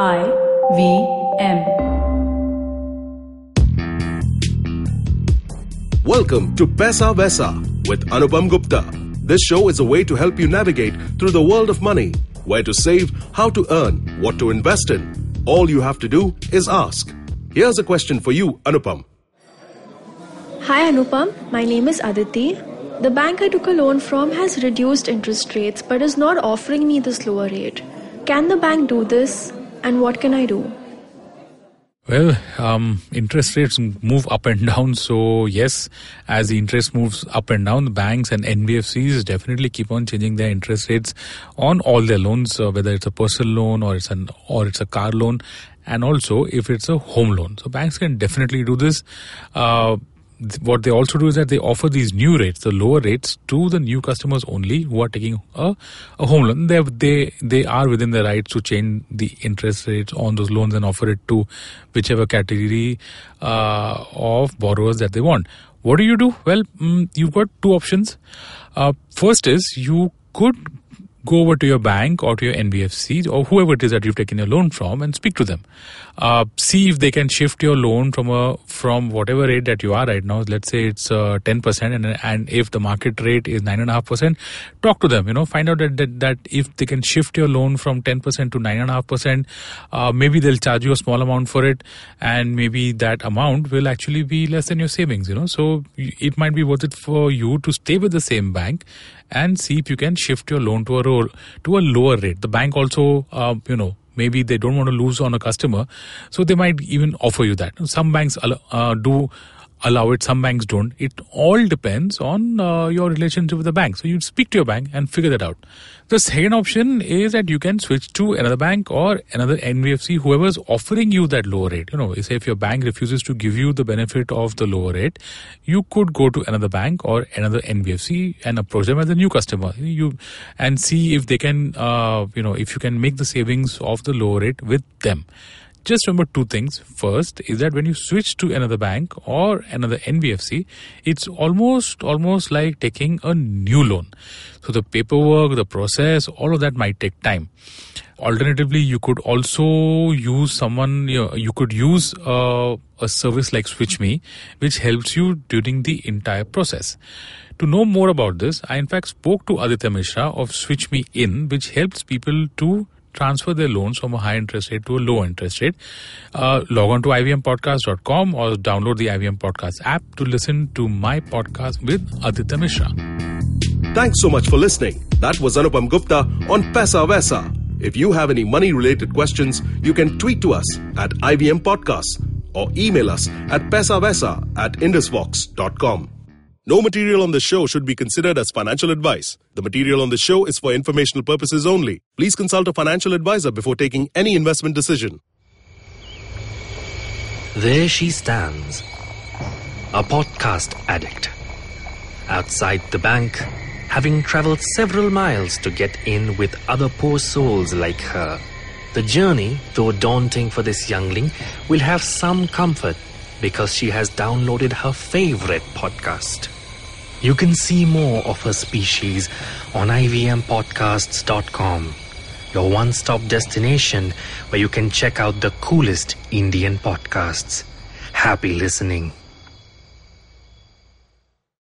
I V M. Welcome to Paisa Vaisa with Anupam Gupta. This show is a way to help you navigate through the world of money, where to save, how to earn, what to invest in. All you have to do is ask. Here's a question for you, Anupam. Hi Anupam, my name is Aditi. The bank I took a loan from has reduced interest rates but is not offering me this lower rate. Can the bank do this and what can I do? Well, um, interest rates move up and down. So yes, as the interest moves up and down, the banks and NBFCs definitely keep on changing their interest rates on all their loans, uh, whether it's a personal loan or it's an or it's a car loan, and also if it's a home loan. So banks can definitely do this. Uh, what they also do is that they offer these new rates, the lower rates, to the new customers only who are taking a, a home loan. They they they are within their rights to change the interest rates on those loans and offer it to whichever category uh, of borrowers that they want. What do you do? Well, mm, you've got two options. Uh, first is you could go over to your bank or to your NBFC or whoever it is that you've taken your loan from and speak to them. Uh, see if they can shift your loan from a from whatever rate that you are right now. Let's say it's uh, ten percent, and and if the market rate is nine and a half percent, talk to them. You know, find out that that, that if they can shift your loan from ten percent to nine and a half percent, uh, maybe they'll charge you a small amount for it, and maybe that amount will actually be less than your savings. You know, so it might be worth it for you to stay with the same bank and see if you can shift your loan to a role, to a lower rate. The bank also, uh, you know, maybe they don't want to lose on a customer, so they might even offer you that. Some banks uh, do allow it, some banks don't. It all depends on uh, your relationship with the bank. So you speak to your bank and figure that out. The second option is that you can switch to another bank or another NBFC, whoever's offering you that lower rate. You know, say if your bank refuses to give you the benefit of the lower rate, you could go to another bank or another NBFC and approach them as a new customer. You and see if they can, uh, you know, if you can make the savings of the lower rate with them just remember two things. First is that when you switch to another bank or another NBFC, it's almost almost like taking a new loan. So the paperwork, the process, all of that might take time. Alternatively, you could also use someone. You, know, you could use uh, a service like SwitchMe, which helps you during the entire process. To know more about this, I in fact spoke to Aditya Mishra of SwitchMe In, which helps people to transfer their loans from a high interest rate to a low interest rate. Uh, log on to ivmpodcast.com or download the IVM Podcast app to listen to my podcast with Aditya Mishra. Thanks so much for listening. That was Anupam Gupta on Paisa Vaisa. If you have any money related questions, you can tweet to us at IVM Podcasts or email us at paisavaisa at indusvox.com. No material on the show should be considered as financial advice. The material on the show is for informational purposes only. Please consult a financial advisor before taking any investment decision. There she stands, a podcast addict. Outside the bank, having traveled several miles to get in with other poor souls like her. The journey, though daunting for this youngling, will have some comfort because she has downloaded her favorite podcast. You can see more of her species on ivmpodcasts.com, your one stop destination where you can check out the coolest Indian podcasts. Happy listening.